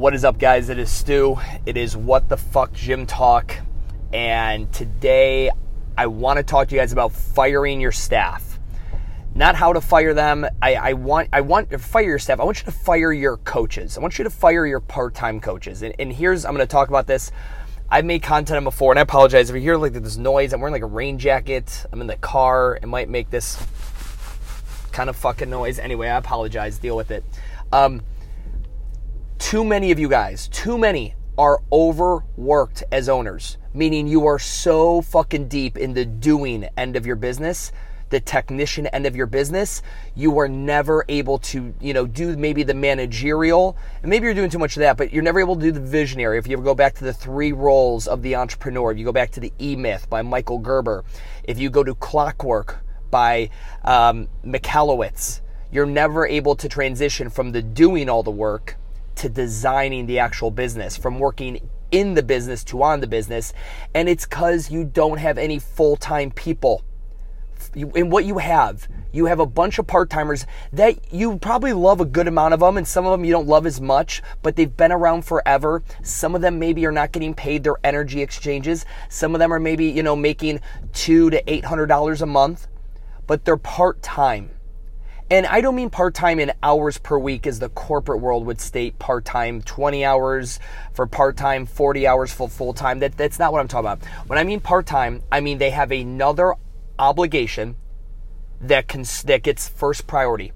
What is up, guys? It is Stu. It is What the Fuck Gym Talk. And today I want to talk to you guys about firing your staff. Not how to fire them. I, I want I want to fire your staff. I want you to fire your coaches. I want you to fire your part-time coaches. And, and here's I'm going to talk about this. I've made content on before, and I apologize if you hear like this noise. I'm wearing like a rain jacket. I'm in the car. It might make this kind of fucking noise. Anyway, I apologize. Deal with it. Um, too many of you guys, too many are overworked as owners, meaning you are so fucking deep in the doing end of your business, the technician end of your business, you are never able to, you know, do maybe the managerial, and maybe you're doing too much of that, but you're never able to do the visionary. If you ever go back to the three roles of the entrepreneur, if you go back to the E Myth by Michael Gerber, if you go to Clockwork by um, you're never able to transition from the doing all the work to designing the actual business, from working in the business to on the business. And it's because you don't have any full time people. In what you have, you have a bunch of part timers that you probably love a good amount of them, and some of them you don't love as much, but they've been around forever. Some of them maybe are not getting paid their energy exchanges. Some of them are maybe, you know, making two to eight hundred dollars a month, but they're part time and I don't mean part time in hours per week as the corporate world would state part time 20 hours for part time, 40 hours for full time. That, that's not what I'm talking about. When I mean part time, I mean they have another obligation that, can, that gets first priority.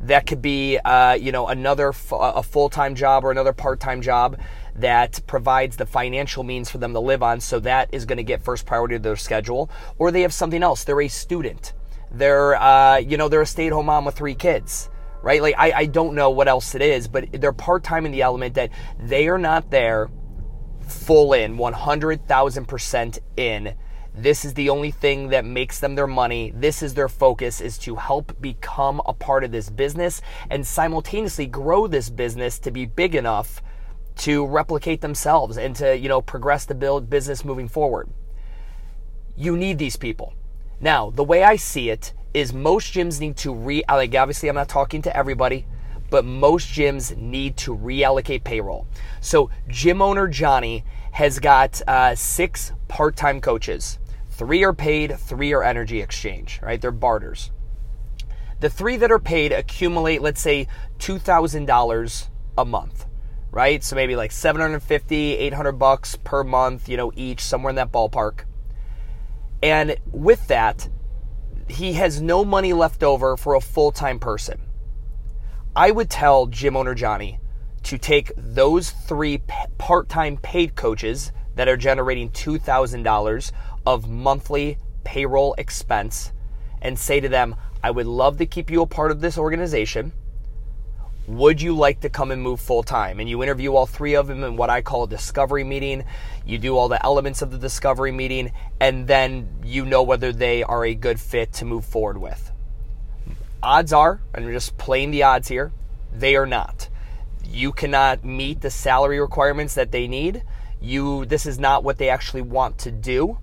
That could be, uh, you know, another a full time job or another part time job that provides the financial means for them to live on. So that is going to get first priority to their schedule. Or they have something else. They're a student they're, uh, you know, they're a stay at home mom with three kids, right? Like, I, I don't know what else it is, but they're part time in the element that they are not there full in, 100,000% in. This is the only thing that makes them their money. This is their focus is to help become a part of this business and simultaneously grow this business to be big enough to replicate themselves and to, you know, progress the build business moving forward. You need these people. Now, the way I see it is most gyms need to re like obviously I'm not talking to everybody, but most gyms need to reallocate payroll. So gym owner Johnny has got uh, six part-time coaches. Three are paid, three are energy exchange, right? They're barters. The three that are paid accumulate, let's say, $2,000 a month, right? So maybe like 750, 800 bucks per month, you know, each, somewhere in that ballpark. And with that, he has no money left over for a full time person. I would tell gym owner Johnny to take those three part time paid coaches that are generating $2,000 of monthly payroll expense and say to them, I would love to keep you a part of this organization would you like to come and move full time? And you interview all three of them in what I call a discovery meeting. You do all the elements of the discovery meeting, and then you know whether they are a good fit to move forward with. Odds are, and I'm just playing the odds here, they are not. You cannot meet the salary requirements that they need. You, this is not what they actually want to do.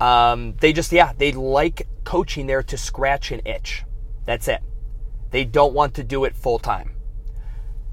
Um, they just, yeah, they like coaching there to scratch an itch. That's it. They don't want to do it full time.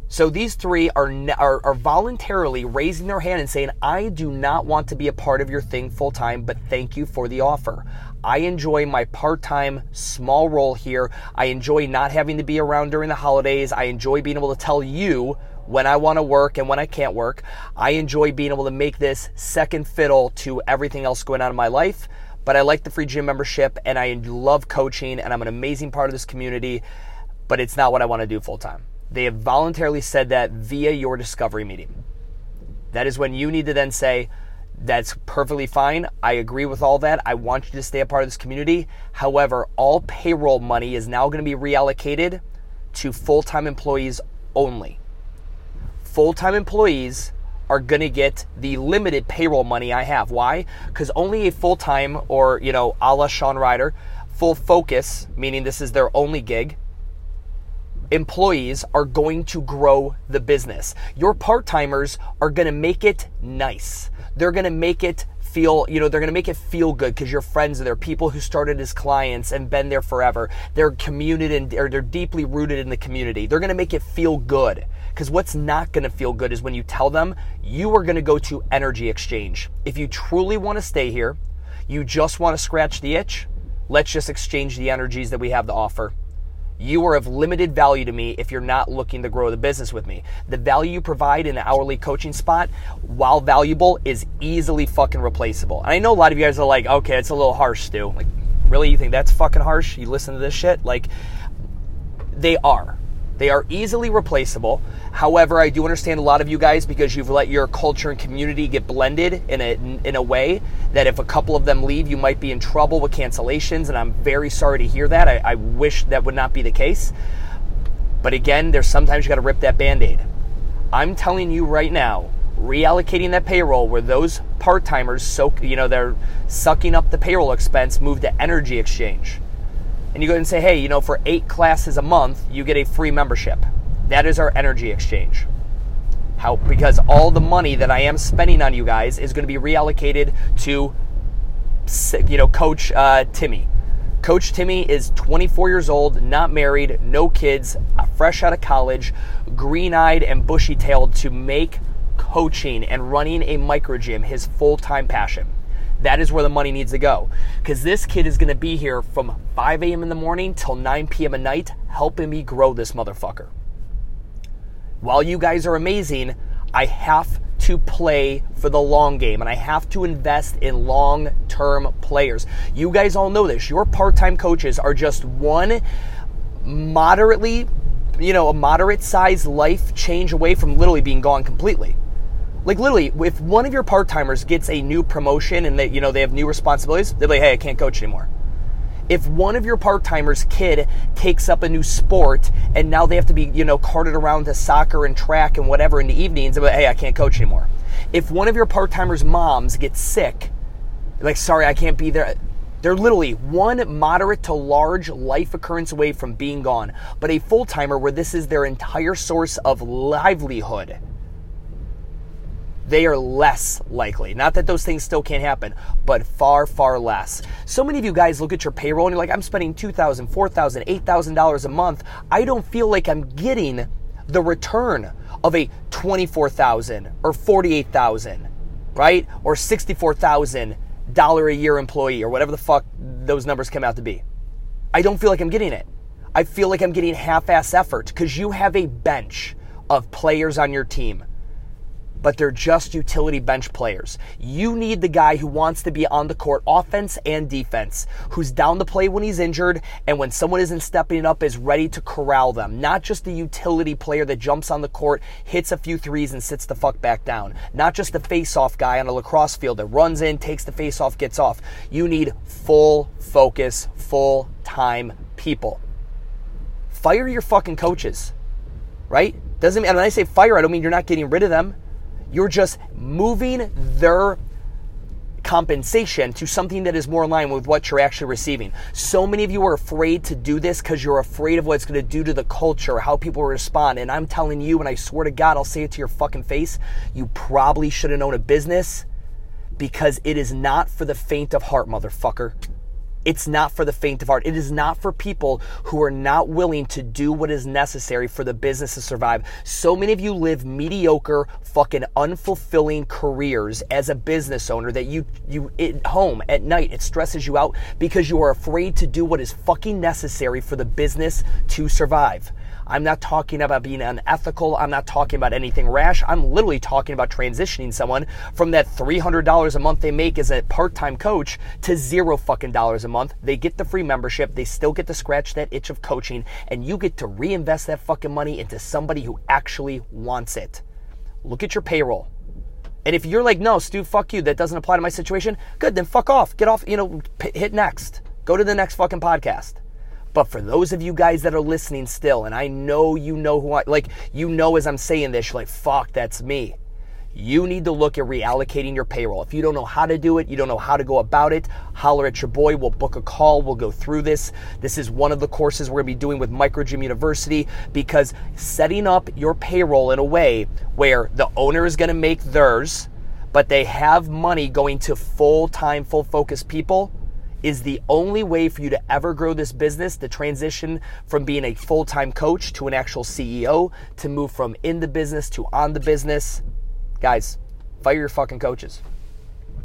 So these three are, are, are voluntarily raising their hand and saying, "I do not want to be a part of your thing full time, but thank you for the offer. I enjoy my part time small role here. I enjoy not having to be around during the holidays. I enjoy being able to tell you." When I want to work and when I can't work, I enjoy being able to make this second fiddle to everything else going on in my life but I like the free gym membership and I love coaching and I'm an amazing part of this community, but it's not what I want to do full time. They have voluntarily said that via your discovery meeting. That is when you need to then say, that's perfectly fine. I agree with all that. I want you to stay a part of this community. However, all payroll money is now going to be reallocated to full time employees only. Full time employees are going to get the limited payroll money I have. Why? Because only a full time or, you know, a la Sean Ryder, full focus, meaning this is their only gig, employees are going to grow the business. Your part timers are going to make it nice. They're going to make it feel, you know, they're going to make it feel good because your friends are there, people who started as clients and been there forever. They're community and they're, they're deeply rooted in the community. They're going to make it feel good Because what's not going to feel good is when you tell them you are going to go to energy exchange. If you truly want to stay here, you just want to scratch the itch, let's just exchange the energies that we have to offer. You are of limited value to me if you're not looking to grow the business with me. The value you provide in the hourly coaching spot, while valuable, is easily fucking replaceable. And I know a lot of you guys are like, okay, it's a little harsh, Stu. Like, really? You think that's fucking harsh? You listen to this shit? Like, they are. They are easily replaceable. However, I do understand a lot of you guys because you've let your culture and community get blended in a in a way that if a couple of them leave, you might be in trouble with cancellations. And I'm very sorry to hear that. I, I wish that would not be the case. But again, there's sometimes you got to rip that band-aid. I'm telling you right now, reallocating that payroll where those part-timers soak, you know, they're sucking up the payroll expense, move to energy exchange and you go and say, hey, you know, for eight classes a month, you get a free membership. That is our energy exchange. How? Because all the money that I am spending on you guys is going to be reallocated to, you know, Coach uh, Timmy. Coach Timmy is 24 years old, not married, no kids, fresh out of college, green eyed and bushy tailed to make coaching and running a micro gym his full time passion. That is where the money needs to go. Because this kid is going to be here from 5 a.m. in the morning till 9 p.m. at night, helping me grow this motherfucker. While you guys are amazing, I have to play for the long game and I have to invest in long term players. You guys all know this. Your part time coaches are just one moderately, you know, a moderate size life change away from literally being gone completely. Like literally, if one of your part timers gets a new promotion and they, you know, they have new responsibilities, they're like, "Hey, I can't coach anymore." If one of your part timers' kid takes up a new sport and now they have to be, you know, carted around to soccer and track and whatever in the evenings, they're like, "Hey, I can't coach anymore." If one of your part timers' moms gets sick, like, "Sorry, I can't be there." They're literally one moderate to large life occurrence away from being gone. But a full timer where this is their entire source of livelihood they are less likely. Not that those things still can't happen, but far, far less. So many of you guys look at your payroll and you're like, I'm spending $2,000, $4,000, $8,000 a month. I don't feel like I'm getting the return of a 24,000 or 48,000, right? Or 64,000 dollar a year employee or whatever the fuck those numbers come out to be. I don't feel like I'm getting it. I feel like I'm getting half-ass effort because you have a bench of players on your team but they're just utility bench players. You need the guy who wants to be on the court, offense and defense, who's down to play when he's injured, and when someone isn't stepping up, is ready to corral them. Not just the utility player that jumps on the court, hits a few threes, and sits the fuck back down. Not just the face off guy on a lacrosse field that runs in, takes the face off, gets off. You need full focus, full time people. Fire your fucking coaches, right? Doesn't mean, and when I say fire, I don't mean you're not getting rid of them. You're just moving their compensation to something that is more in line with what you're actually receiving. So many of you are afraid to do this because you're afraid of what it's going to do to the culture, how people respond. And I'm telling you, and I swear to God, I'll say it to your fucking face, you probably should have known a business because it is not for the faint of heart, motherfucker. It's not for the faint of heart. It is not for people who are not willing to do what is necessary for the business to survive. So many of you live mediocre, fucking unfulfilling careers as a business owner that you you at home at night it stresses you out because you are afraid to do what is fucking necessary for the business to survive. I'm not talking about being unethical. I'm not talking about anything rash. I'm literally talking about transitioning someone from that $300 a month they make as a part-time coach to zero fucking dollars a month. They get the free membership. They still get to scratch that itch of coaching and you get to reinvest that fucking money into somebody who actually wants it. Look at your payroll. And if you're like, no, Stu, fuck you, that doesn't apply to my situation, good, then fuck off. Get off, you know, hit next. Go to the next fucking podcast. But for those of you guys that are listening still, and I know you know who I like, you know as I'm saying this, you're like, fuck, that's me. You need to look at reallocating your payroll. If you don't know how to do it, you don't know how to go about it, holler at your boy. We'll book a call. We'll go through this. This is one of the courses we're going to be doing with Microgym University because setting up your payroll in a way where the owner is going to make theirs, but they have money going to full time, full focus people is the only way for you to ever grow this business, to transition from being a full time coach to an actual CEO, to move from in the business to on the business. Guys, fire your fucking coaches.